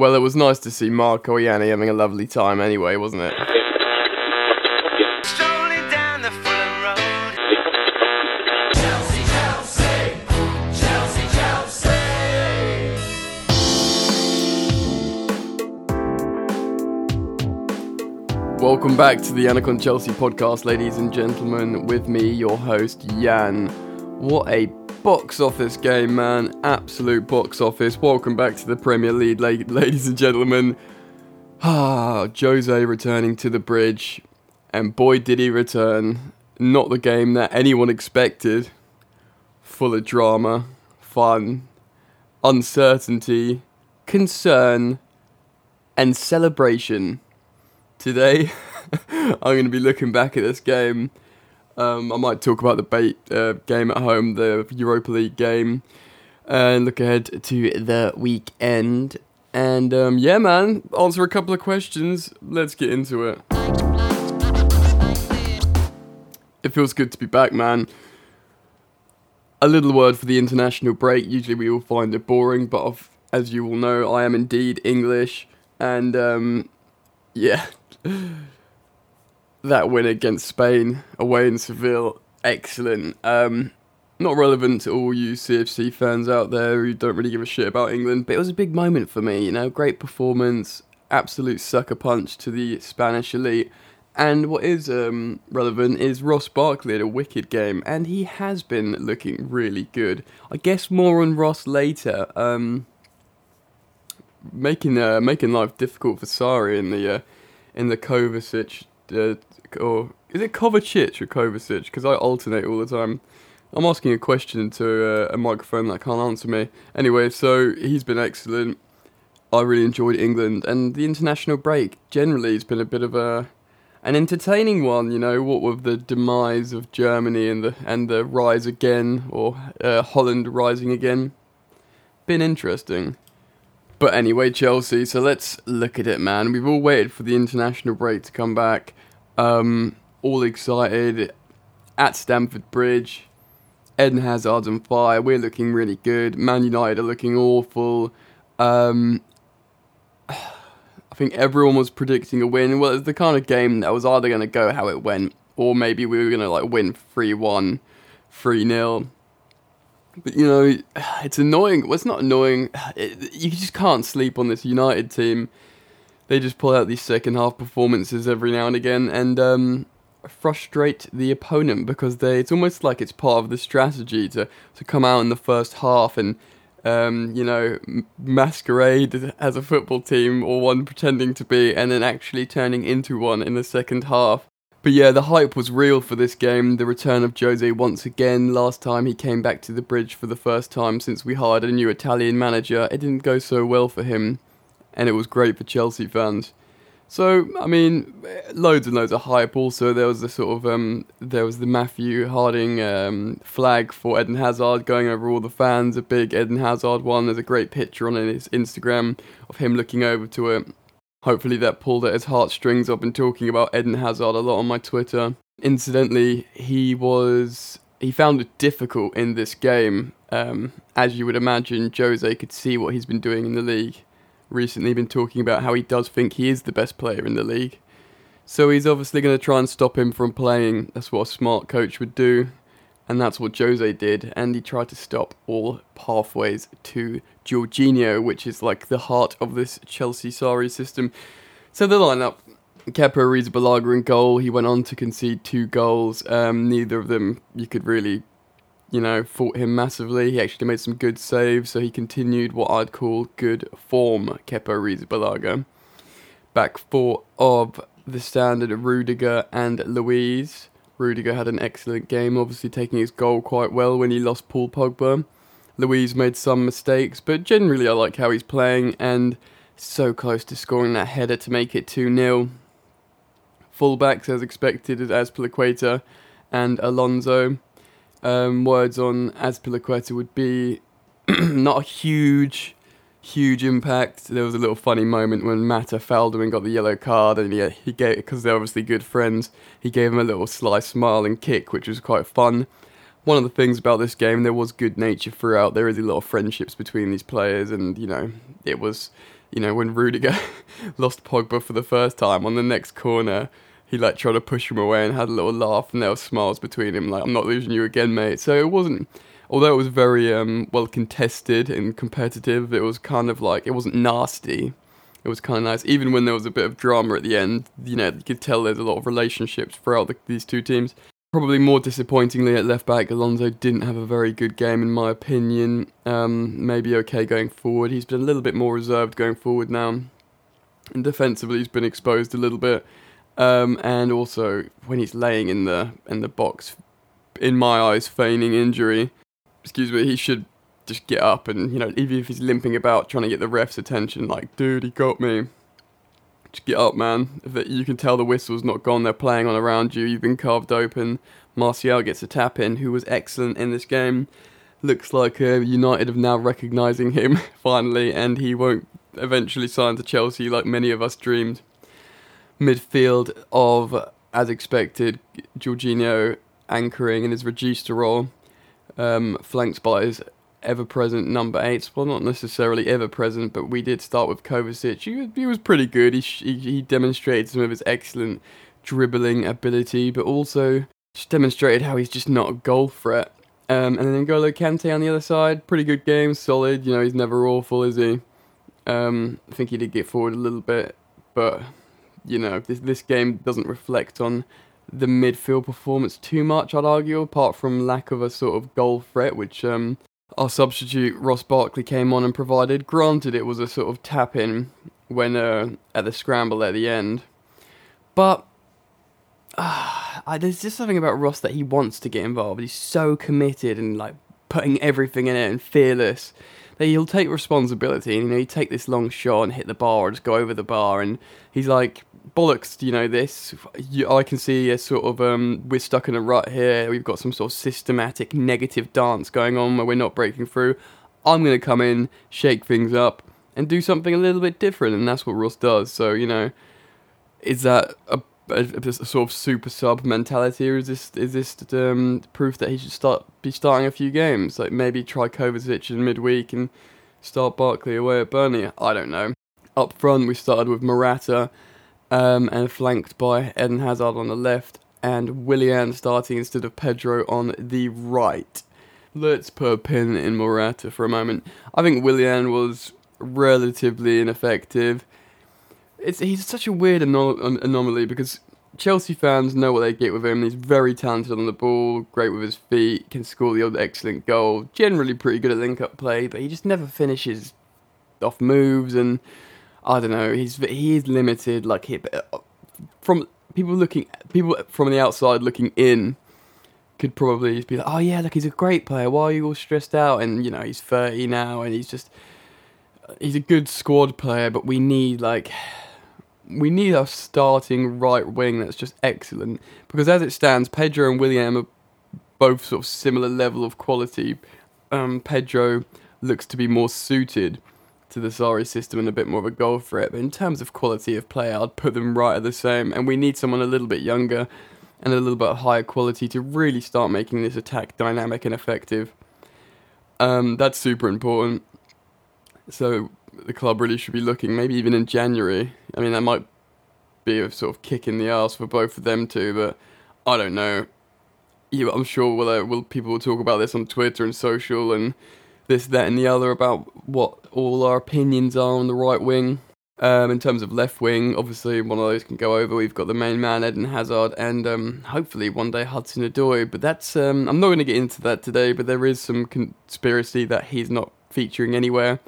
Well, it was nice to see Marco Ianni having a lovely time anyway, wasn't it? Strolling down the Fulham Road. Chelsea, Chelsea, Chelsea, Chelsea. Welcome back to the Yannick Chelsea podcast, ladies and gentlemen. With me, your host, Jan. What a box office game, man. Absolute box office. Welcome back to the Premier League, ladies and gentlemen. Ah, Jose returning to the bridge. And boy, did he return. Not the game that anyone expected. Full of drama, fun, uncertainty, concern, and celebration. Today, I'm going to be looking back at this game. Um, I might talk about the BATE uh, game at home, the Europa League game, and look ahead to the weekend. And um, yeah, man, answer a couple of questions. Let's get into it. It feels good to be back, man. A little word for the international break. Usually we all find it boring, but of- as you all know, I am indeed English. And um, yeah, that win against Spain away in Seville, excellent. Um, not relevant to all you CFC fans out there who don't really give a shit about England, but it was a big moment for me. You know, great performance, absolute sucker punch to the Spanish elite. And what is um, relevant is Ross Barkley had a wicked game, and he has been looking really good. I guess more on Ross later. Um, making uh, making life difficult for Sarri in the uh, in the Kovacic uh, or is it Kovacic or Kovacic? Because I alternate all the time. I'm asking a question to uh, a microphone that can't answer me. Anyway, so he's been excellent. I really enjoyed England and the international break. Generally, it's been a bit of a an entertaining one. You know, what with the demise of Germany and the and the rise again, or uh, Holland rising again. Been interesting. But anyway, Chelsea, so let's look at it, man. We've all waited for the international break to come back. Um, all excited at Stamford Bridge. Eden Hazard's on fire. We're looking really good. Man United are looking awful. Um, I think everyone was predicting a win. Well, it's the kind of game that was either going to go how it went, or maybe we were going to like win 3 1, 3 0. But you know, it's annoying. Well, it's not annoying. It, you just can't sleep on this United team. They just pull out these second half performances every now and again and um, frustrate the opponent because they. It's almost like it's part of the strategy to to come out in the first half and. Um, you know, masquerade as a football team or one pretending to be, and then actually turning into one in the second half. But yeah, the hype was real for this game. The return of Jose once again. Last time he came back to the bridge for the first time since we hired a new Italian manager. It didn't go so well for him, and it was great for Chelsea fans. So I mean, loads and loads of hype. Also, there was the sort of um, there was the Matthew Harding um, flag for Eden Hazard going over all the fans. A big Eden Hazard one. There's a great picture on his Instagram of him looking over to it. Hopefully that pulled at his heartstrings. I've been talking about Eden Hazard a lot on my Twitter. Incidentally, he was he found it difficult in this game. Um, as you would imagine, Jose could see what he's been doing in the league. Recently, been talking about how he does think he is the best player in the league. So he's obviously going to try and stop him from playing. That's what a smart coach would do. And that's what Jose did. And he tried to stop all pathways to Jorginho, which is like the heart of this Chelsea Sarri system. So the lineup Kepa Arrizabalaga in goal. He went on to concede two goals. Um, neither of them you could really, you know, fought him massively. He actually made some good saves, so he continued what I'd call good form. Kepa Arrizabalaga. Back four of the standard Rudiger and Luiz. Rudiger had an excellent game, obviously taking his goal quite well when he lost Paul Pogba. Luiz made some mistakes, but generally I like how he's playing and so close to scoring that header to make it 2 0. Fullbacks, as expected, is Azpilicueta and Alonso. Um, words on Azpilicueta would be not a huge, huge impact. There was a little funny moment when Mata fouled him and got the yellow card, and he, he gave because they're obviously good friends. He gave him a little sly smile and kick, which was quite fun. One of the things about this game, there was good nature throughout. There is a lot of friendships between these players, and you know, it was you know, when Rudiger lost Pogba for the first time on the next corner, he like tried to push him away and had a little laugh, and there were smiles between him, like I'm not losing you again, mate. So it wasn't, although it was very um, well contested and competitive. It was kind of like it wasn't nasty. It was kind of nice, even when there was a bit of drama at the end. You know, you could tell there's a lot of relationships throughout the, these two teams. Probably more disappointingly at left back, Alonso didn't have a very good game in my opinion. Um, maybe okay going forward. He's been a little bit more reserved going forward now. And defensively, he's been exposed a little bit. Um, and also when he's laying in the in the box, in my eyes, feigning injury. Excuse me, he should just get up and you know even if he's limping about trying to get the ref's attention, like dude, he got me. Just get up, man. It, you can tell the whistle's not gone. They're playing on around you. You've been carved open. Martial gets a tap in, who was excellent in this game. Looks like uh, United have now recognising him finally, and he won't eventually sign to Chelsea like many of us dreamed. Midfield of, as expected, Jorginho anchoring in his Regista role, um, flanked by his ever-present number eight. Well, not necessarily ever-present, but we did start with Kovacic. He, he was pretty good. He, he he demonstrated some of his excellent dribbling ability, but also just demonstrated how he's just not a goal threat. Um, and then N'Golo Kante on the other side, pretty good game, solid. You know, he's never awful, is he? Um, I think he did get forward a little bit, but you know, this this game doesn't reflect on the midfield performance too much. I'd argue, apart from lack of a sort of goal threat, which um, our substitute Ross Barkley came on and provided. Granted, it was a sort of tap in when uh, at the scramble at the end, but uh, I, there's just something about Ross that he wants to get involved. He's so committed and like putting everything in it and fearless that he'll take responsibility. And, you know, he take this long shot and hit the bar or just go over the bar, and he's like bollocks. You know this. I can see a sort of um, we're stuck in a rut here. We've got some sort of systematic negative dance going on where we're not breaking through. I'm gonna come in, shake things up, and do something a little bit different, and that's what Ross does. So you know, is that a, a, a sort of super sub mentality, or is this is this um, proof that he should start be starting a few games? Like maybe try Kovacic in midweek and start Barkley away at Burnley. I don't know. Up front, we started with Morata, um, and flanked by Eden Hazard on the left, and Willian starting instead of Pedro on the right. Let's put a pin in Morata for a moment. I think Willian was relatively ineffective. It's he's such a weird ano- an- anomaly because Chelsea fans know what they get with him. He's very talented on the ball, great with his feet, can score the excellent goal. Generally pretty good at link-up play, but he just never finishes off moves, and I don't know. He's he is limited. Like he, uh, from people looking, people from the outside looking in, could probably just be like, oh yeah, look, he's a great player. Why are you all stressed out? And you know, he's thirty now, and he's just he's a good squad player, but we need like we need a starting right wing that's just excellent because as it stands, Pedro and Willian are both sort of similar level of quality. Um, Pedro looks to be more suited to the Sarri system and a bit more of a goal threat, but in terms of quality of play, I'd put them right at the same. And we need someone a little bit younger and a little bit higher quality to really start making this attack dynamic and effective. Um, that's super important. So the club really should be looking, maybe even in January. I mean, that might be a sort of kick in the ass for both of them too, but I don't know. Yeah, I'm sure will, uh, will people will talk about this on Twitter and social and this, that, and the other about what all our opinions are on the right wing. Um, in terms of left wing, obviously one of those can go over. We've got the main man Eden Hazard, and um, hopefully one day Hudson Odoi. But that's um, I'm not going to get into that today. But there is some conspiracy that he's not featuring anywhere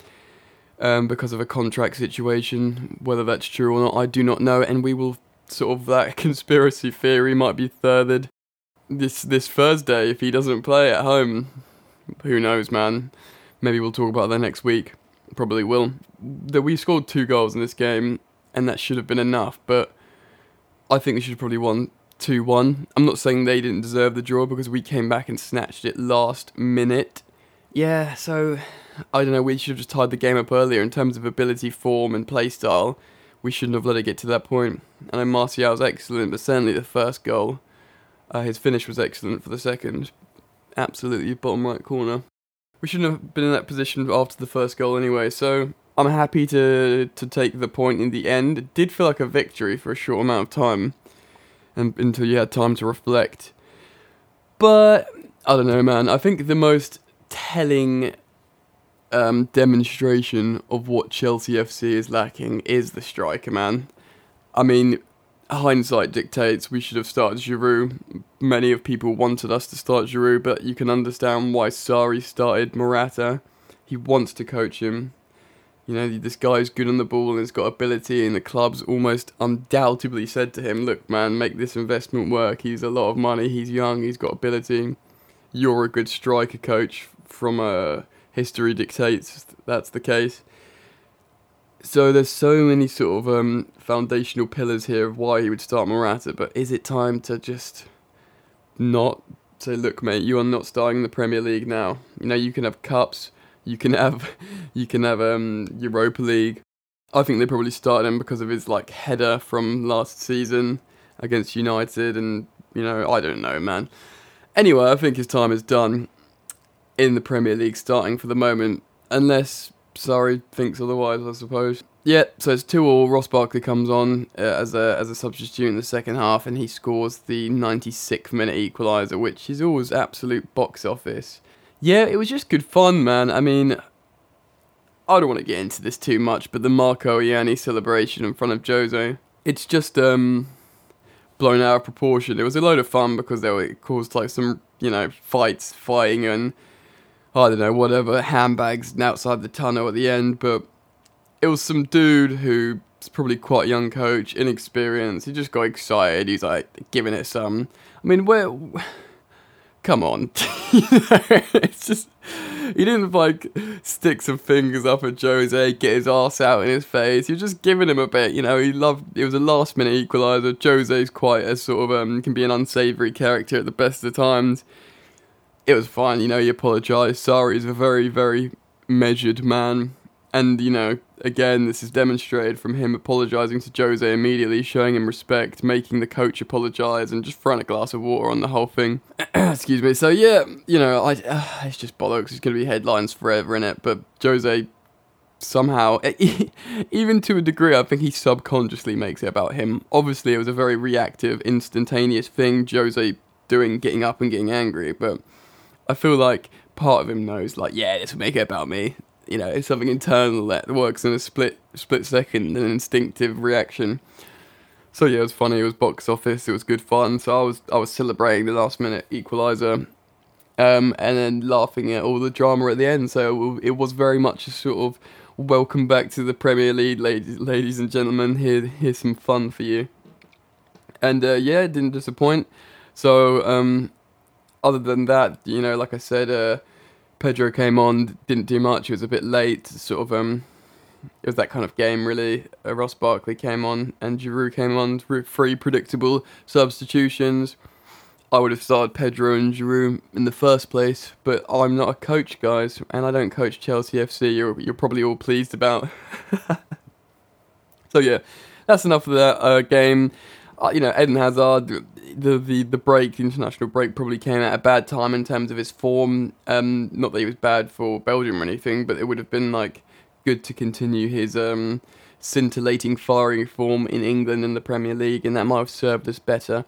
um, because of a contract situation. Whether that's true or not, I do not know. And we will sort of that conspiracy theory might be furthered this this Thursday if he doesn't play at home. Who knows, man? Maybe we'll talk about that next week. Probably will. That we scored two goals in this game, and that should have been enough. But I think we should probably won two one. I'm not saying they didn't deserve the draw because we came back and snatched it last minute. Yeah, so I don't know. We should have just tied the game up earlier in terms of ability, form, and play style. We shouldn't have let it get to that point. I know Martial's excellent, but certainly the first goal, uh, his finish was excellent for the second. Absolutely bottom right corner. We shouldn't have been in that position after the first goal anyway. So I'm happy to to take the point in the end. It did feel like a victory for a short amount of time, and until you had time to reflect. But I don't know, man. I think the most telling um, demonstration of what Chelsea FC is lacking is the striker, man. I mean, hindsight dictates we should have started Giroud. Many of people wanted us to start Giroud, but you can understand why Sarri started Morata. He wants to coach him. You know, this guy's good on the ball and has got ability, and the club's almost undoubtedly said to him, Look, man, make this investment work. He's a lot of money, he's young, he's got ability. You're a good striker coach from a history dictates that's the case. So there's so many sort of um, foundational pillars here of why he would start Morata, but is it time to just not say, look, mate, you are not starting in the Premier League now. You know, you can have cups, you can have, you can have um, Europa League. I think they probably started him because of his like header from last season against United, and you know, I don't know, man. Anyway, I think his time is done in the Premier League starting for the moment, unless Sarri thinks otherwise, I suppose. Yeah, so it's two all. Ross Barkley comes on uh, as a as a substitute in the second half, and he scores the 96th minute equaliser, which is always absolute box office. Yeah, it was just good fun, man. I mean, I don't want to get into this too much, but the Marco Ianni celebration in front of Jose, it's just um blown out of proportion. It was a load of fun because they were, it caused like some you know fights, fighting, and I don't know, whatever, handbags and outside the tunnel at the end, but it was some dude who's probably quite a young coach, inexperienced. He just got excited. He's like giving it some. I mean, where? Come on, it's just he didn't like stick some fingers up at Jose, get his ass out in his face. You're just giving him a bit, you know. He loved. It was a last minute equaliser. Jose's quite a sort of um can be an unsavoury character at the best of times it was fine, you know, he apologised. Sarri, is a very, very measured man. And, you know, again, this is demonstrated from him apologising to Jose immediately, showing him respect, making the coach apologise, and just throwing a glass of water on the whole thing. Excuse me. So, yeah, you know, I, uh, it's just bollocks. It's going to be headlines forever in it. But Jose somehow, even to a degree, I think he subconsciously makes it about him. Obviously, it was a very reactive, instantaneous thing, Jose doing, getting up and getting angry, but I feel like part of him knows, like, yeah, this will make it about me. You know, it's something internal that works in a split split second, an instinctive reaction. So yeah, it was funny. It was box office. It was good fun. So I was I was celebrating the last minute equaliser, um, and then laughing at all the drama at the end. So it was very much a sort of welcome back to the Premier League, ladies, ladies and gentlemen. Here, here's some fun for you. And uh, yeah, it didn't disappoint. So um, other than that, you know, like I said, uh, Pedro came on, didn't do much. He was a bit late. Sort of, um, it was that kind of game, really. Uh, Ross Barkley came on, and Giroud came on. Three predictable substitutions. I would have started Pedro and Giroud in the first place, but I'm not a coach, guys, and I don't coach Chelsea FC. You're you're probably all pleased about. so yeah, that's enough of that uh, game. Uh, you know, Eden Hazard the, the the break, the international break, probably came at a bad time in terms of his form. Um, not that he was bad for Belgium or anything, but it would have been like good to continue his um, scintillating firing form in England in the Premier League, and that might have served us better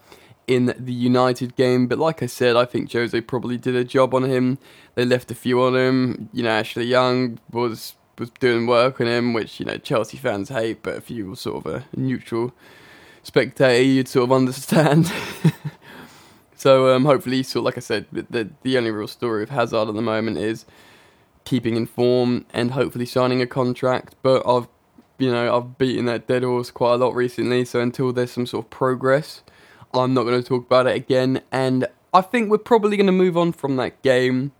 in the United game. But like I said, I think Jose probably did a job on him. They left a few on him. You know, Ashley Young was was doing work on him, which you know Chelsea fans hate, but a few were sort of a neutral spectator, you'd sort of understand. so um, hopefully, sort of like I said, the the only real story of Hazard at the moment is keeping in form and hopefully signing a contract. But I've you know I've beaten that dead horse quite a lot recently. So until there's some sort of progress, I'm not going to talk about it again. And I think we're probably going to move on from that game.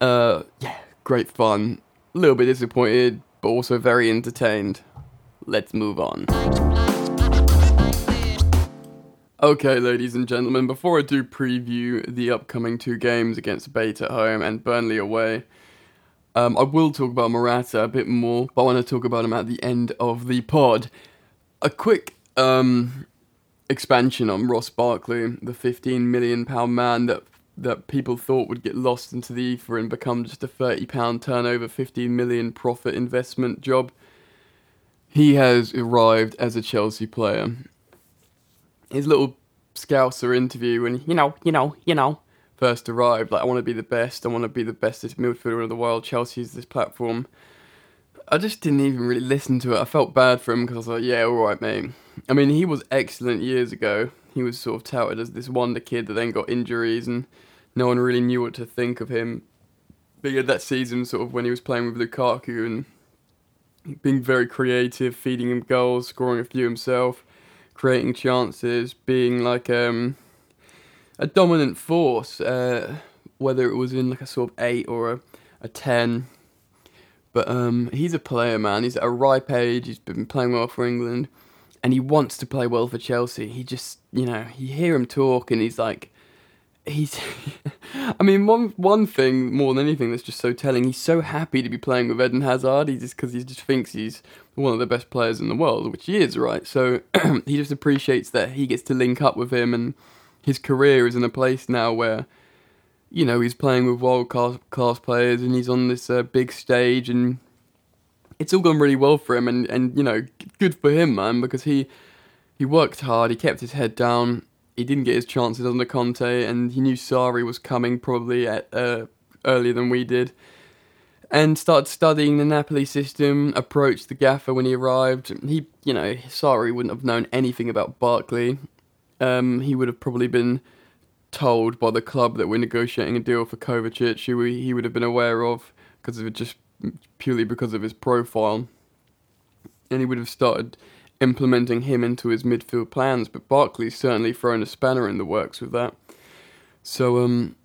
Uh, yeah, great fun. A little bit disappointed, but also very entertained. Let's move on. Okay, ladies and gentlemen, before I do preview the upcoming two games against Bate at home and Burnley away, um, I will talk about Morata a bit more, but I want to talk about him at the end of the pod. A quick um, expansion on Ross Barkley, the £15 million man that that people thought would get lost into the ether and become just a thirty pound turnover, fifteen million profit investment job. He has arrived as a Chelsea player. His little Scouser interview when you know, you know, you know, first arrived, like I want to be the best, I want to be the bestest midfielder in the world. Chelsea's this platform. I just didn't even really listen to it. I felt bad for him because I was like, yeah, all right, mate. I mean, he was excellent years ago. He was sort of touted as this wonder kid that then got injuries, and no one really knew what to think of him. But yeah, that season, sort of when he was playing with Lukaku and being very creative, feeding him goals, scoring a few himself, creating chances, being like um, a dominant force, uh, whether it was in like a sort of eight or a, a ten. But um, he's a player, man. He's at a ripe age. He's been playing well for England, and he wants to play well for Chelsea. He just, you know, you hear him talk, and he's like, he's. I mean, one one thing more than anything that's just so telling. He's so happy to be playing with Eden Hazard. He just because he just thinks he's one of the best players in the world, which he is, right? So he just appreciates that he gets to link up with him, and his career is in a place now where you know, he's playing with world class, players and he's on this uh, big stage and it's all gone really well for him and, and you know, good for him, man, because he he worked hard, he kept his head down, he didn't get his chances under Conte and he knew Sarri was coming probably at uh, earlier than we did and started studying the Napoli system, approached the gaffer when he arrived. He, you know, Sarri wouldn't have known anything about Barkley. Um, he would have probably been told by the club that we're negotiating a deal for Kovacic, who he he would have been aware of because of it just purely because of his profile, and he would have started implementing him into his midfield plans. But Barkley's certainly thrown a spanner in the works with that. So um,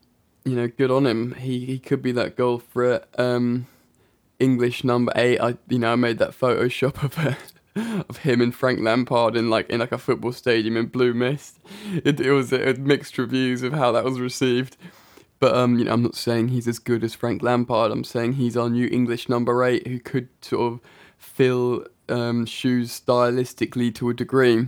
you know, good on him. He he could be that goal threat. Um, English number eight. I you know I made that Photoshop of it. Of him and Frank Lampard in like in like a football stadium in blue mist. It, it was had mixed reviews of how that was received. But um, you know, I'm not saying he's as good as Frank Lampard. I'm saying he's our new English number eight who could sort of fill um, shoes stylistically to a degree.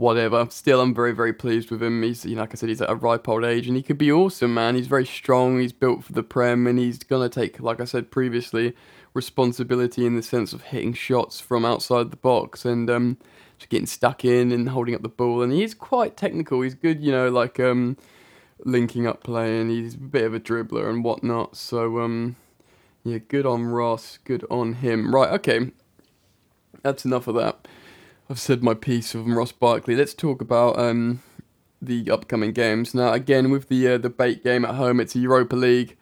Whatever. Still, I'm very very pleased with him. He's you know, like I said, he's at a ripe old age and he could be awesome, man. He's very strong. He's built for the prem and he's gonna take, like I said previously, responsibility in the sense of hitting shots from outside the box and um, just getting stuck in and holding up the ball. And he's quite technical. He's good, you know, like um, linking up play and he's a bit of a dribbler and whatnot. So um, yeah, good on Ross. Good on him. Right, okay. That's enough of that. I've said my piece of Ross Barkley. Let's talk about um, the upcoming games now. Again, with the uh, the BATE game at home, it's a Europa League.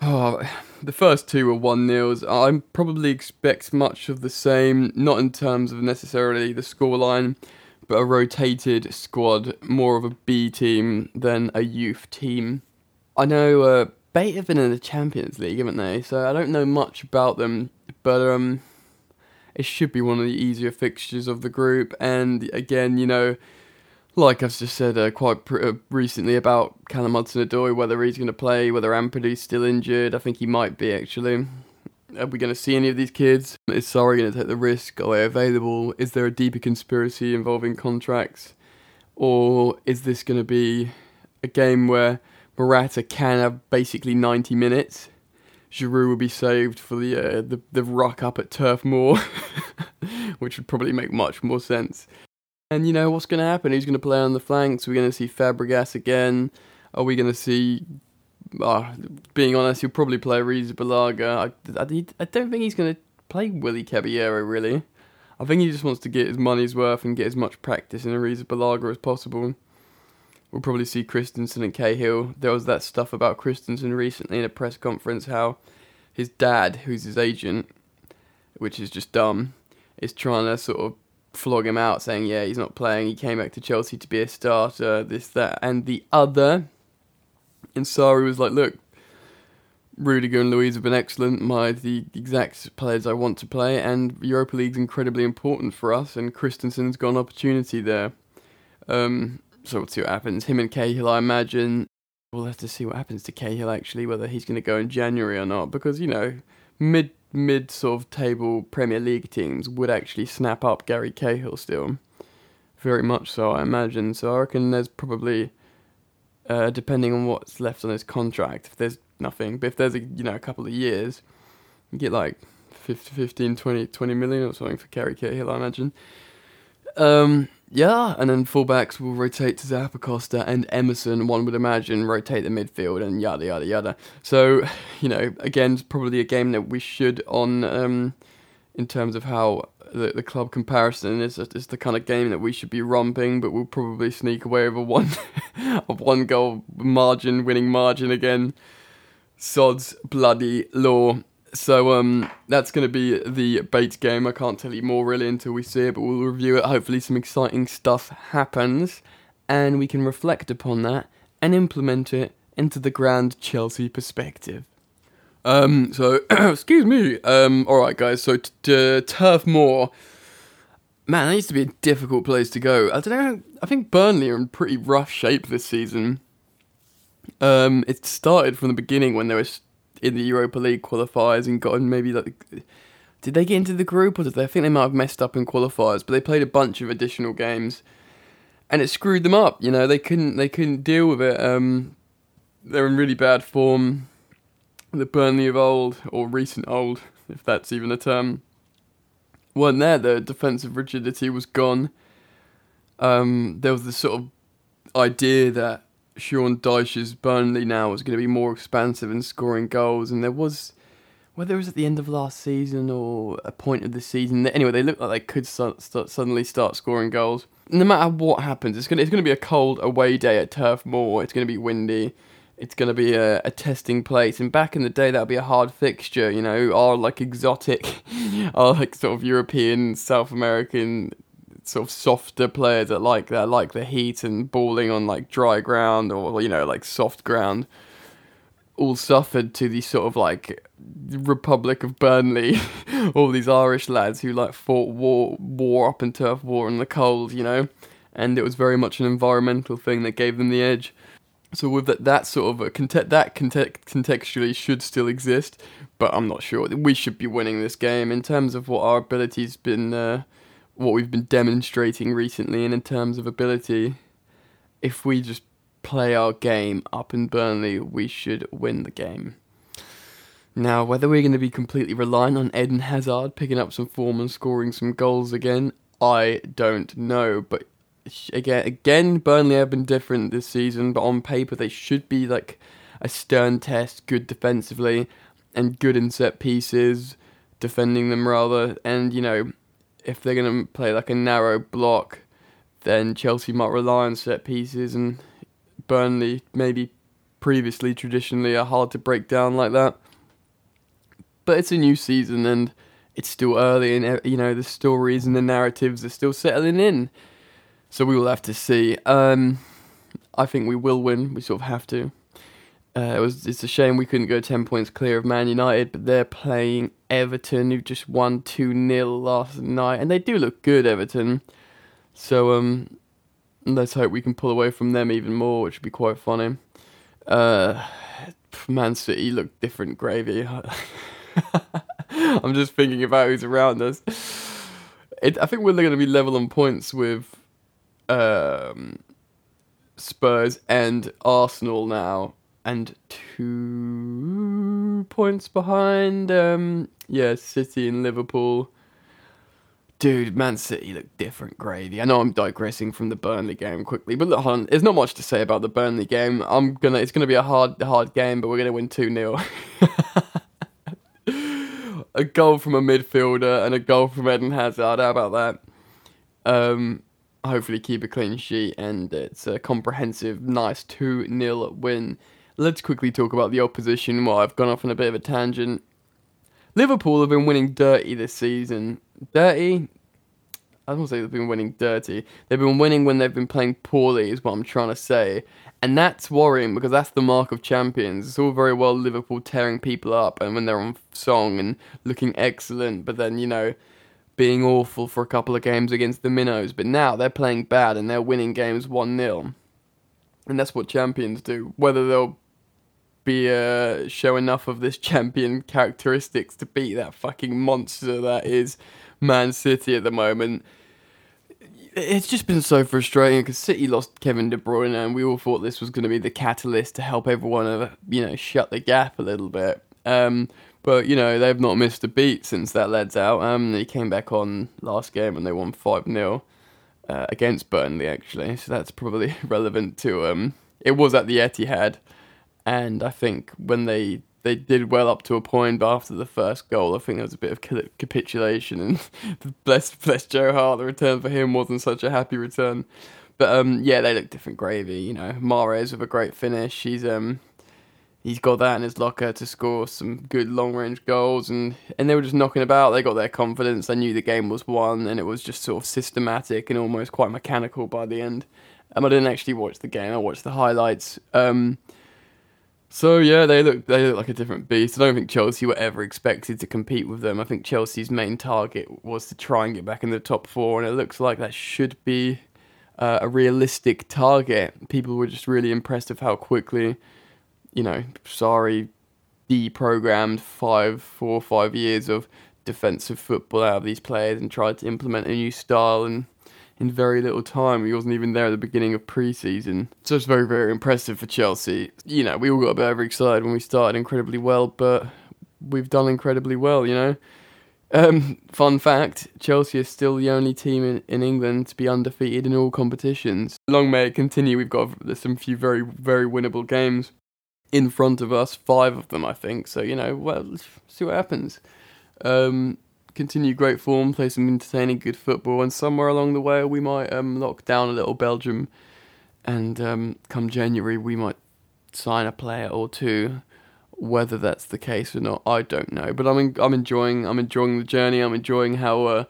Oh, the first two were one nils. I probably expect much of the same, not in terms of necessarily the scoreline, but a rotated squad, more of a B team than a youth team. I know uh, BATE have been in the Champions League, haven't they? So I don't know much about them, but um, it should be one of the easier fixtures of the group. And again, you know, like I've just said uh, quite pr- uh, recently about Callum Hudson-Odoi, whether he's going to play, whether Ampadu's still injured. I think he might be actually. Are we going to see any of these kids? Is Sarri going to take the risk? Are they available? Is there a deeper conspiracy involving contracts? Or is this going to be a game where Morata can have basically 90 minutes? Giroud will be saved for the uh, the, the ruck up at Turf Moor, which would probably make much more sense. And you know what's going to happen? Who's going to play on the flanks? We're going to see Fabregas again. Are we going to see? Uh, being honest, he'll probably play Riza Balaga. I, I, I don't think he's going to play Willy Caballero really. I think he just wants to get his money's worth and get as much practice in Arrizabalaga as possible. We'll probably see Christensen and Cahill. There was that stuff about Christensen recently in a press conference how his dad, who's his agent, which is just dumb, is trying to sort of flog him out, saying, yeah, he's not playing. He came back to Chelsea to be a starter, this, that, and the other. And Sarri was like, look, Rudiger and Luiz have been excellent, my the exact players I want to play, and Europa League's incredibly important for us, and Christensen's got an opportunity there. Um, so we'll see what happens. Him and Cahill, I imagine. We'll have to see what happens to Cahill actually, whether he's going to go in January or not, because you know, mid mid sort of table Premier League teams would actually snap up Gary Cahill still, very much so, I imagine. So I reckon there's probably uh, depending on what's left on his contract. If there's nothing, but if there's a you know a couple of years, you get like 50, 15, 20, 20 million or something for Gary Cahill, I imagine. Um, yeah, and then fullbacks will rotate to Zappacosta and Emerson. One would imagine rotate the midfield and yada yada yada. So, you know, again, it's probably a game that we should on um, in terms of how the, the club comparison is. It's the kind of game that we should be romping, but we'll probably sneak away over one of one goal margin, winning margin again. Sod's bloody law. So um, that's going to be the BATE game. I can't tell you more really until we see it, but we'll review it. Hopefully, some exciting stuff happens, and we can reflect upon that and implement it into the grand Chelsea perspective. Um, so excuse me. Um, all right, guys. So t- t- Turf Moor. Man, that used to be a difficult place to go. I don't know. I think Burnley are in pretty rough shape this season. Um, it started from the beginning when they were in the Europa League qualifiers and got maybe like. Did they get into the group or did they? I think they might have messed up in qualifiers, but they played a bunch of additional games, and it screwed them up. You know, they couldn't they couldn't deal with it. Um, they're in really bad form. The Burnley of old or recent old, if that's even a term, weren't there. The defensive rigidity was gone. Um, there was this sort of idea that Sean Dyche's Burnley now was going to be more expansive in scoring goals, and there was, whether it was at the end of last season or a point of the season, anyway, they looked like they could start, start, suddenly start scoring goals. No matter what happens, it's going to, it's to be a cold away day at Turf Moor. It's going to be windy. It's going to be a, a testing place, and back in the day, that would be a hard fixture. You know, our like exotic, our like sort of European, South American sort of softer players that like that like the heat and balling on like dry ground or you know like soft ground all suffered to the sort of like Republic of Burnley, all these Irish lads who like fought war war up in Turf Moor in the cold, you know, and it was very much an environmental thing that gave them the edge. So with that, that sort of a conte- that conte- contextually should still exist, but I'm not sure we should be winning this game in terms of what our ability's been. Uh, what we've been demonstrating recently, and in terms of ability, if we just play our game up in Burnley, we should win the game. Now, whether we're going to be completely reliant on Eden Hazard picking up some form and scoring some goals again, I don't know. But again, again, Burnley have been different this season, but on paper they should be like a stern test, good defensively, and good in set pieces, defending them rather, and you know if they're going to play like a narrow block, then Chelsea might rely on set pieces, and Burnley maybe previously traditionally are hard to break down like that. But it's a new season and it's still early, and you know the stories and the narratives are still settling in. So we will have to see. Um, I think we will win. We sort of have to. Uh, it was it's a shame we couldn't go ten points clear of Man United, but they're playing Everton, who just won two 0 last night, and they do look good, Everton. So um, let's hope we can pull away from them even more, which would be quite funny. Uh, Man City look different, gravy. I'm just thinking about who's around us. It, I think we're going to be level on points with um, Spurs and Arsenal now, and two points behind. Um, yeah, City and Liverpool. Dude, Man City look different, gravy. I know I'm digressing from the Burnley game quickly, but look, on, there's not much to say about the Burnley game. I'm gonna, it's gonna be a hard, hard game, but we're gonna win two 0 A goal from a midfielder and a goal from Eden Hazard. How about that? Um, hopefully keep a clean sheet, and it's a comprehensive, nice two 0 win. Let's quickly talk about the opposition. Well, I've gone off on a bit of a tangent. Liverpool have been winning dirty this season. Dirty? I don't say they've been winning dirty. They've been winning when they've been playing poorly, is what I'm trying to say. And that's worrying because that's the mark of champions. It's all very well Liverpool tearing people up and when they're on song and looking excellent, but then, you know, being awful for a couple of games against the Minnows. But now they're playing bad and they're winning games 1 0. And that's what champions do. Whether they'll be uh, show enough of this champion characteristics to beat that fucking monster that is Man City at the moment. it's just been so frustrating because City lost Kevin De Bruyne, and we all thought this was going to be the catalyst to help everyone, uh, you know, shut the gap a little bit. Um, but you know they've not missed a beat since that led's out. Um, they came back on last game and they won five 0 uh, against Burnley actually, so that's probably relevant to um. It was at the Etihad, and I think when they they did well up to a point, but after the first goal, I think there was a bit of capitulation, and bless bless Joe Hart, the return for him wasn't such a happy return. But um, yeah, they look different gravy. You know, Mahrez with a great finish. He's um, he's got that in his locker to score some good long range goals, and and they were just knocking about. They got their confidence. They knew the game was won, and it was just sort of systematic and almost quite mechanical by the end. Um, I didn't actually watch the game. I watched the highlights. Um, so yeah, they look they look like a different beast. I don't think Chelsea were ever expected to compete with them. I think Chelsea's main target was to try and get back in the top four, and it looks like that should be uh, a realistic target. People were just really impressed with how quickly, you know, Sarri, deprogrammed five, four, five years of defensive football out of these players and tried to implement a new style and in very little time. He wasn't even there at the beginning of pre-season. So it's very, very impressive for Chelsea. You know, we all got a bit overexcited when we started incredibly well, but we've done incredibly well, you know. Um, fun fact, Chelsea is still the only team in, in England to be undefeated in all competitions. Long may it continue, we've got some few very, very winnable games in front of us, five of them, I think. So, you know, well, let's see what happens. Um, continue great form, play some entertaining, good football, and somewhere along the way we might um, lock down a little Belgium, and um, come January we might sign a player or two. Whether that's the case or not, I don't know. But I'm en- I'm enjoying I'm enjoying the journey. I'm enjoying how uh,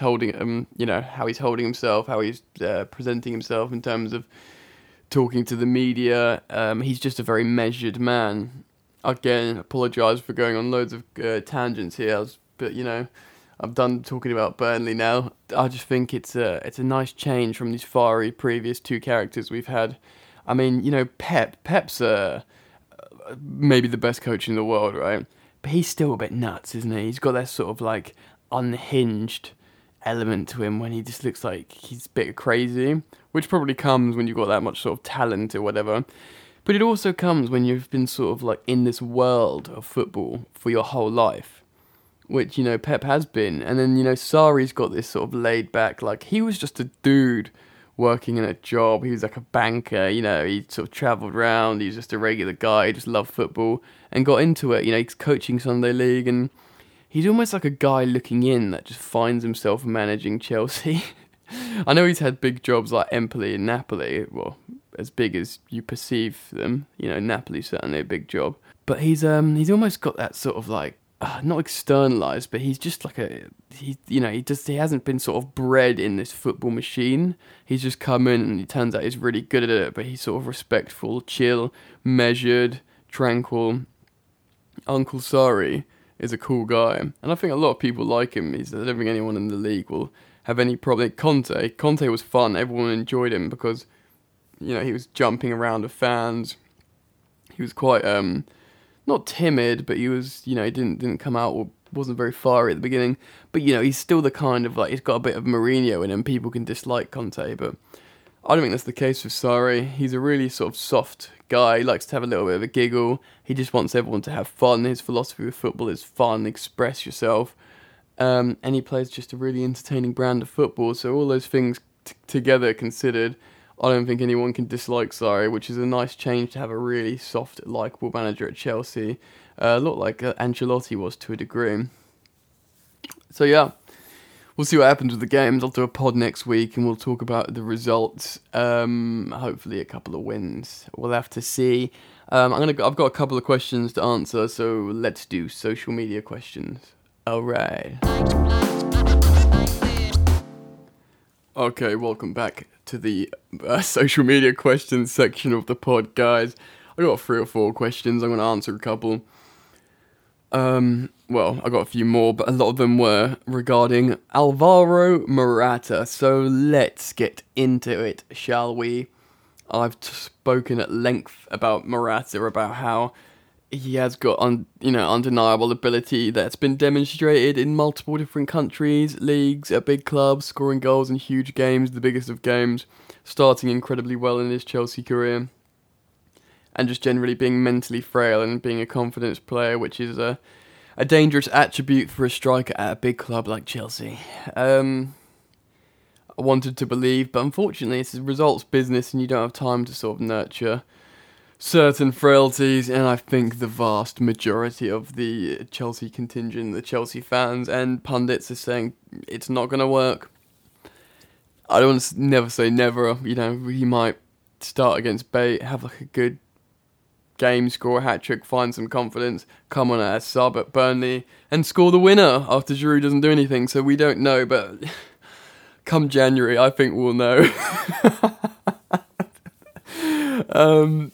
holding um you know how he's holding himself, how he's uh, presenting himself in terms of talking to the media. Um, he's just a very measured man. Again, apologise for going on loads of uh, tangents here. I was but you know, I'm done talking about Burnley now. I just think it's a it's a nice change from these fiery previous two characters we've had. I mean, you know, Pep. Pep's uh, maybe the best coach in the world, right? But he's still a bit nuts, isn't he? He's got that sort of like unhinged element to him when he just looks like he's a bit crazy, which probably comes when you've got that much sort of talent or whatever. But it also comes when you've been sort of like in this world of football for your whole life which you know Pep has been, and then you know Sarri's got this sort of laid back, like he was just a dude working in a job. He was like a banker, you know. He sort of travelled around. He was just a regular guy. He just loved football and got into it. You know, he's coaching Sunday League, and he's almost like a guy looking in that just finds himself managing Chelsea. I know he's had big jobs like Empoli and Napoli. Well, as big as you perceive them. You know, Napoli's certainly a big job, but he's um he's almost got that sort of like uh, not externalized, but he's just like a he. You know, he just he hasn't been sort of bred in this football machine. He's just come in and he turns out he's really good at it. But he's sort of respectful, chill, measured, tranquil. Uncle Sarri is a cool guy, and I think a lot of people like him. He's I don't think anyone in the league will have any problem. Conte, Conte was fun. Everyone enjoyed him because you know he was jumping around with fans. He was quite um not timid, but he was, you know, he didn't didn't come out or wasn't very fiery at the beginning. But you know, he's still the kind of like he's got a bit of Mourinho in him. People can dislike Conte, but I don't think that's the case with Sarri. He's a really sort of soft guy. He likes to have a little bit of a giggle. He just wants everyone to have fun. His philosophy of football is fun, express yourself, um, and he plays just a really entertaining brand of football. So all those things t- together considered. I don't think anyone can dislike Sarri, which is a nice change to have a really soft, likable manager at Chelsea. Uh, a lot like uh, Ancelotti was to a degree. So yeah, we'll see what happens with the games. I'll do a pod next week and we'll talk about the results. Um, hopefully, a couple of wins. We'll have to see. Um, I'm gonna. I've got a couple of questions to answer, so let's do social media questions. All right. Okay, welcome back to the uh, social media questions section of the pod, guys. I got three or four questions. I'm going to answer a couple. Um, well, I got a few more, but a lot of them were regarding Alvaro Morata. So let's get into it, shall we? I've spoken at length about Morata, about how he has got you know undeniable ability that's been demonstrated in multiple different countries, leagues, at big clubs, scoring goals in huge games, the biggest of games, starting incredibly well in his Chelsea career, and just generally being mentally frail and being a confidence player, which is a a dangerous attribute for a striker at a big club like Chelsea. Um, I wanted to believe, but unfortunately, it's a results business, and you don't have time to sort of nurture certain frailties, and I think the vast majority of the Chelsea contingent, the Chelsea fans and pundits are saying it's not going to work. I don't want to never say never, you know, he might start against BATE, have like a good game, score a hat trick, find some confidence, come on as sub at Burnley, and score the winner after Giroud doesn't do anything. So we don't know, but come January, I think we'll know. um,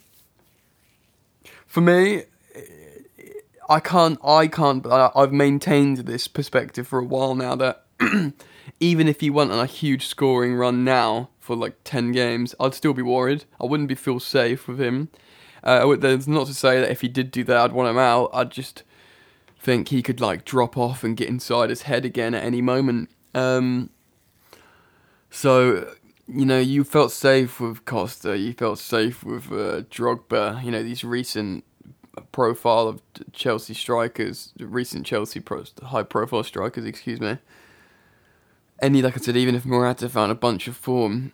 for me, I can't. I can't. I've maintained this perspective for a while now that even if he went on a huge scoring run now for like ten games, I'd still be worried. I wouldn't be feel safe with him. Uh, not to say that if he did do that, I'd want him out. I'd just think he could like drop off and get inside his head again at any moment. Um, so you know, you felt safe with Costa. You felt safe with uh, Drogba. You know, these recent profile of Chelsea strikers, recent Chelsea pro- high profile strikers. Excuse me. Any, like I said, even if Morata found a bunch of form,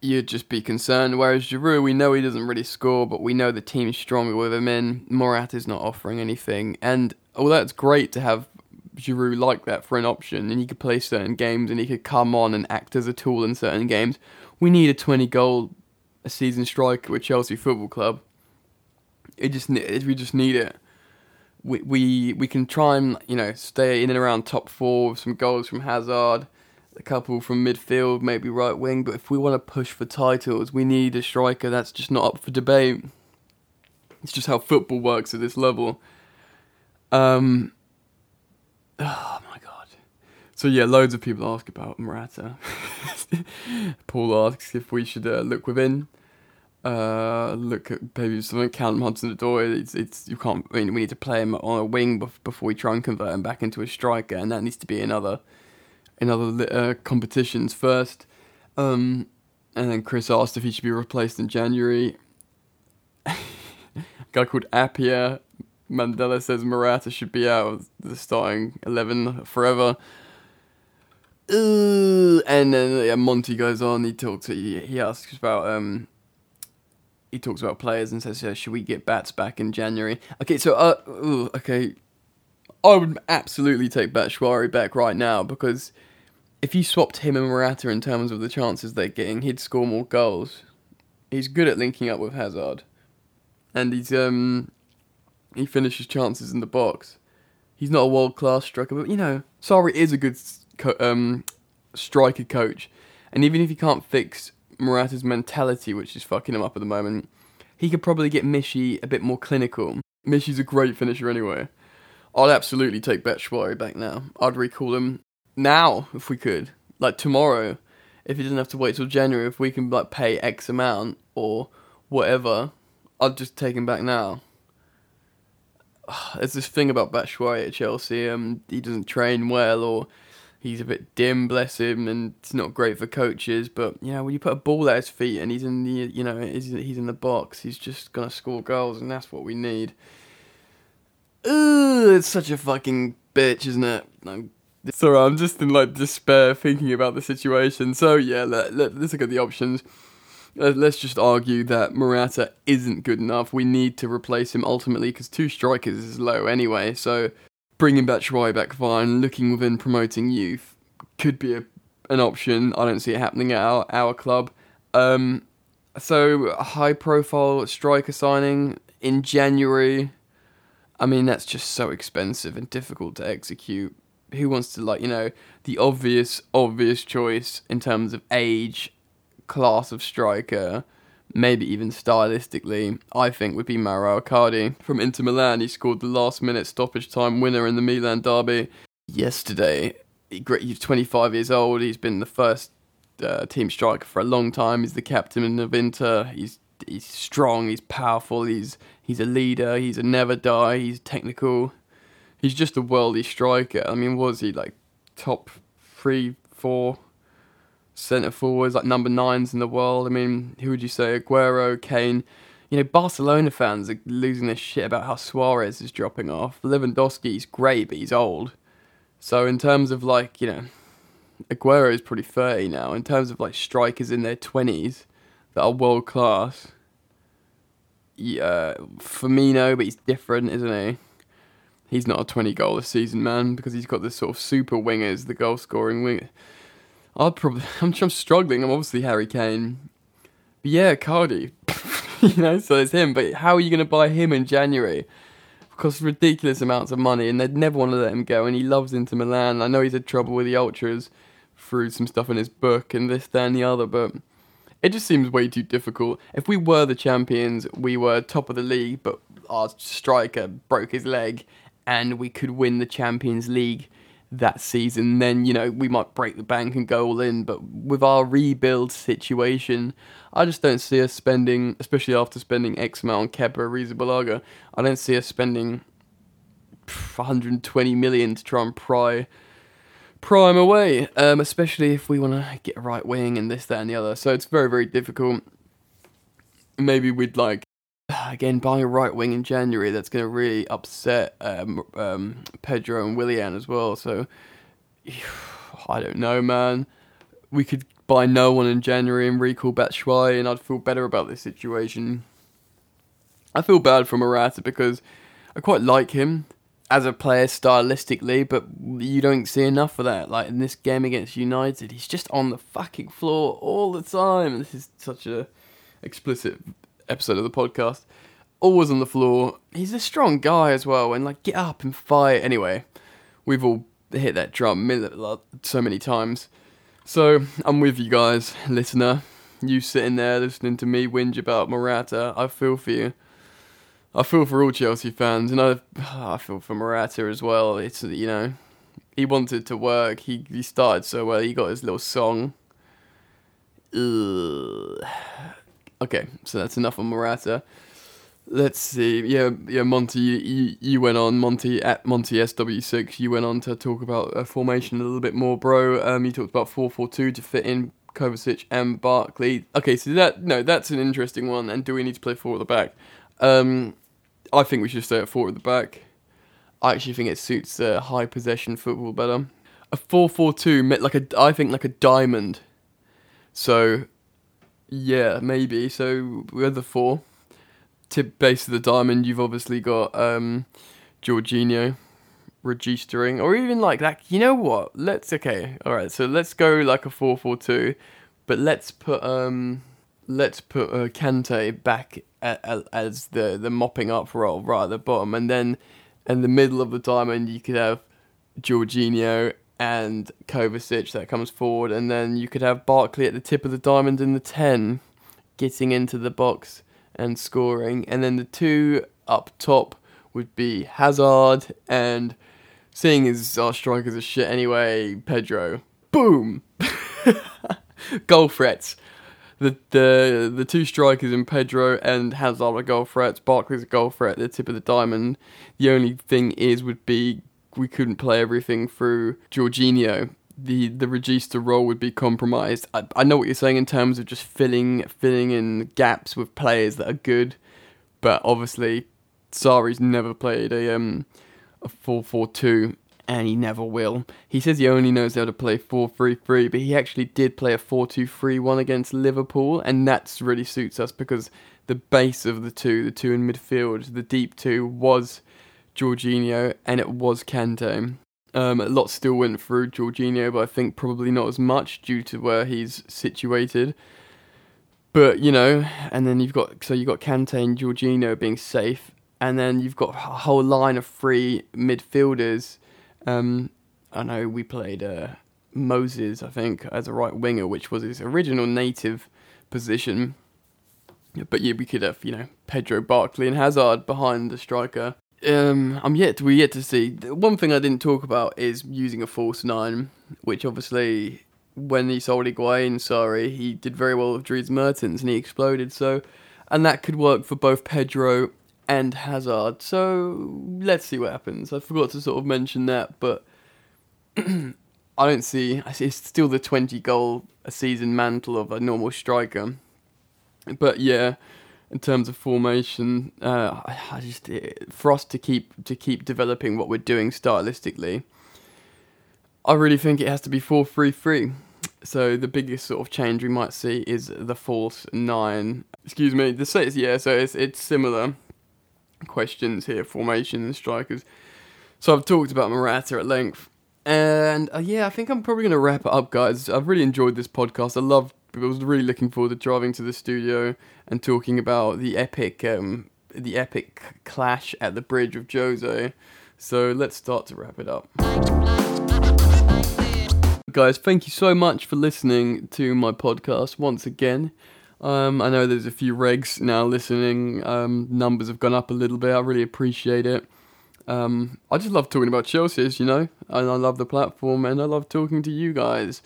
you'd just be concerned. Whereas Giroud, we know he doesn't really score, but we know the team's stronger with him in. Morata's not offering anything, and although it's great to have Giroud like that for an option, and he could play certain games, and he could come on and act as a tool in certain games. We need a 20 goal a season striker with Chelsea Football Club. It just we just need it. We we we can try and you know stay in and around top four with some goals from Hazard, a couple from midfield, maybe right wing. But if we want to push for titles, we need a striker that's just not up for debate. It's just how football works at this level. Um. Oh my god. So yeah, loads of people ask about Morata. Paul asks if we should uh, look within. Uh, look at maybe something Callum Hudson-Odoi. It's it's you can't. I mean, we need to play him on a wing bef- before we try and convert him back into a striker, and that needs to be another, another uh, competitions first. Um, and then Chris asked if he should be replaced in January. guy called Appiah Mandela says Morata should be out of the starting eleven forever. Ooh, and then yeah, Monty goes on. He talks. He, he asks about um. He talks about players and says, yeah, "Should we get bats back in January?" Okay, so uh, ooh, okay, I would absolutely take Batshuayi back right now because if you swapped him and Morata in terms of the chances they're getting, he'd score more goals. He's good at linking up with Hazard, and he's um he finishes chances in the box. He's not a world class striker, but you know, Sarri is a good co- um, striker coach, and even if he can't fix Morata's mentality, which is fucking him up at the moment, he could probably get Michy a bit more clinical. Michy's a great finisher anyway. I'd absolutely take Batshuayi back now. I'd recall him now if we could, like tomorrow, if he doesn't have to wait till January. If we can like pay X amount or whatever, I'd just take him back now there's this thing about Batshuayi at Chelsea. Um, he doesn't train well, or he's a bit dim, bless him, and it's not great for coaches. But you know, when you put a ball at his feet and he's in the, you know, he's, he's in the box, he's just gonna score goals, and that's what we need. Ooh, it's such a fucking bitch, isn't it? I'm, sorry, I'm just in like despair thinking about the situation. So yeah, let, let, let's look at the options. Uh, let's just argue that Morata isn't good enough. We need to replace him ultimately because two strikers is low anyway. So bringing Batshuayi back fine, looking within promoting youth could be a, an option. I don't see it happening at our, our club. Um, so high profile striker signing in January. I mean that's just so expensive and difficult to execute. Who wants to like you know the obvious obvious choice in terms of age class of striker, maybe even stylistically, I think would be Mauro Icardi from Inter Milan. He scored the last minute stoppage time winner in the Milan derby yesterday. He's 25 years old. He's been the first uh, team striker for a long time. He's the captain of Inter. He's he's strong, he's powerful, he's he's a leader, he's a never die, he's technical. He's just a worldy striker. I mean, was he like top three, four centre forwards, like number nines in the world? I mean, who would you say? Aguero, Kane. You know, Barcelona fans are losing their shit about how Suarez is dropping off. Lewandowski's great, but he's old. So in terms of like, you know, Aguero is probably 30 now. In terms of like strikers in their 20s that are world class, yeah, Firmino, but he's different, isn't he? He's not a 20 goal a season man because he's got this sort of super wingers, the goal scoring wing. I'd probably, I'm, I'm struggling. I'm obviously Harry Kane. But yeah, Cardi. you know, so it's him. But how are you going to buy him in January? Costs ridiculous amounts of money, and they'd never want to let him go. And he loves Inter Milan. I know he's had trouble with the ultras through some stuff in his book and this, that, and the other, but it just seems way too difficult. If we were the champions, we were top of the league, but our striker broke his leg, and we could win the Champions League that season, then you know we might break the bank and go all in. But with our rebuild situation, I just don't see us spending, especially after spending X amount on Kepa Arrizabalaga, I don't see us spending 120 million to try and pry prime away. Um, especially if we want to get a right wing and this, that, and the other. So it's very, very difficult. Maybe we'd like again buying a right wing in January. That's going to really upset um, um, Pedro and Willian as well. So I don't know, man. We could buy no one in January and recall Batshuayi, and I'd feel better about this situation. I feel bad for Morata because I quite like him as a player stylistically, but you don't see enough of that. Like in this game against United, he's just on the fucking floor all the time. This is such a explicit episode of the podcast. Always on the floor. He's a strong guy as well, and like get up and fight. Anyway, we've all hit that drum so many times. So I'm with you guys, listener. You sitting there listening to me whinge about Morata. I feel for you. I feel for all Chelsea fans, and I I feel for Morata as well. It's you know, he wanted to work. He he started so well. He got his little song. Ugh. Okay, so that's enough on Morata. Let's see. Yeah, yeah, Monty, you, you, went on Monty at Monty SW6. You went on to talk about uh, formation a little bit more, bro. Um, you talked about four four two to fit in Kovacic and Barkley. Okay, so that no, that's an interesting one. And do we need to play four at the back? Um, I think we should stay at four at the back. I actually think it suits uh, high possession football better. A four four two, like a I think like a diamond. So yeah, maybe. So we're the four. Tip base of the diamond, you've obviously got um, Jorginho registering, or even like that. You know what? Let's okay. All right. So let's go like a four-four-two, but let's put um, let's put uh, Kante back a- a- as the the mopping up role right at the bottom, and then in the middle of the diamond you could have Jorginho and Kovacic that comes forward, and then you could have Barkley at the tip of the diamond in the 10, getting into the box and scoring, and then the two up top would be Hazard and seeing as our strikers are shit anyway, Pedro. Boom! goal threats. The, the the two strikers in Pedro and Hazard are goal threats. Barkley's a goal threat at the tip of the diamond. The only thing is would be we couldn't play everything through Jorginho. The the Regista role would be compromised. I, I know what you're saying in terms of just filling filling in gaps with players that are good, but obviously Sarri's never played a um a four four two and he never will. He says he only knows how to play 4-3-3, but he actually did play a 4-2-3-1 against Liverpool, and that really suits us because the base of the two, the two in midfield, the deep two, was Jorginho and it was Kante. Um, a lot still went through Jorginho, but I think probably not as much due to where he's situated. But you know, and then you've got so you've got Kante and Jorginho being safe, and then you've got a whole line of three midfielders. Um, I know we played uh, Moses, I think, as a right winger, which was his original native position. But yeah, we could have you know Pedro Barkley and Hazard behind the striker. Um, I'm yet we yet to see. One thing I didn't talk about is using a false nine, which obviously when he sold Higuain, sorry, he did very well with Dries Mertens and he exploded. So and that could work for both Pedro and Hazard. So let's see what happens. I forgot to sort of mention that, but I don't see. It's still the 20 goal a season mantle of a normal striker. But yeah, in terms of formation, uh, I, just it, for us to keep to keep developing what we're doing stylistically, I really think it has to be four three three. So the biggest sort of change we might see is the false nine. Excuse me. The set yeah. So it's it's similar questions here, formation and strikers. So I've talked about Morata at length. And uh, yeah, I think I'm probably going to wrap it up, guys. I've really enjoyed this podcast. I love. I was really looking forward to driving to the studio and talking about the epic, um, the epic clash at the bridge of Jose. So let's start to wrap it up. Guys, thank you so much for listening to my podcast once again. Um, I know there's a few regs now listening. Um, numbers have gone up a little bit. I really appreciate it. Um, I just love talking about Chelsea's, you know, and I love the platform, and I love talking to you guys.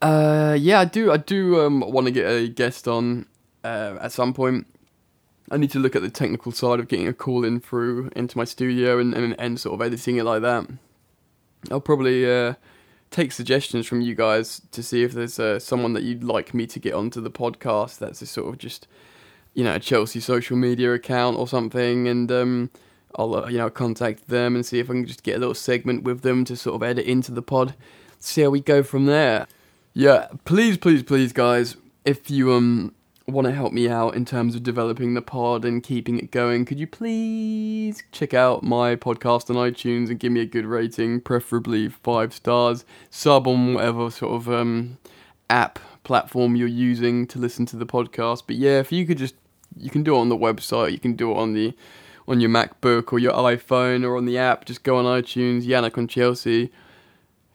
Uh, yeah, I do. I do um, want to get a guest on uh, at some point. I need to look at the technical side of getting a call in through into my studio and, and, and sort of editing it like that. I'll probably uh, take suggestions from you guys to see if there's uh, someone that you'd like me to get onto the podcast. That's a sort of just, you know, a Chelsea social media account or something, and um, I'll uh, you know contact them and see if I can just get a little segment with them to sort of edit into the pod. See how we go from there. Yeah, please, please, please, guys, if you um want to help me out in terms of developing the pod and keeping it going, could you please check out my podcast on iTunes and give me a good rating, preferably five stars, sub on whatever sort of um, app platform you're using to listen to the podcast. But yeah, if you could just, you can do it on the website, you can do it on the on your MacBook or your iPhone or on the app. Just go on iTunes, Yannick on Chelsea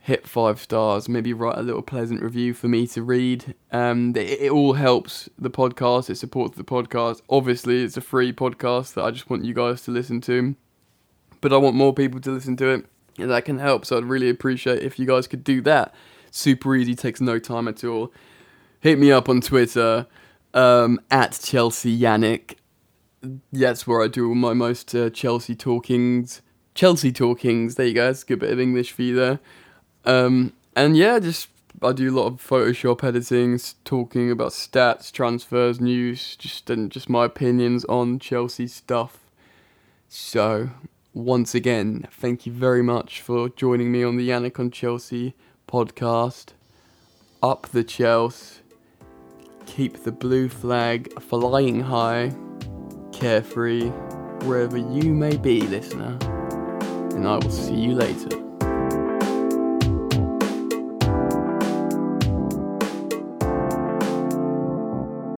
hit five stars, maybe write a little pleasant review for me to read. Um, it, it, all helps the podcast. It supports the podcast. Obviously, it's a free podcast that I just want you guys to listen to, but I want more people to listen to it, and that can help. So I'd really appreciate if you guys could do that. Super easy, takes no time at all. Hit me up on Twitter um, at Chelsea Yannick. That's where I do all my most uh, Chelsea talkings. Chelsea talkings. There you a good bit of English for you there. Um, and yeah, just I do a lot of Photoshop editing, talking about stats, transfers, news, just and just my opinions on Chelsea stuff. So, once again, thank you very much for joining me on the Yannick on Chelsea podcast. Up the Chelsea. Keep the blue flag flying high, carefree, wherever you may be, listener. And I will see you later.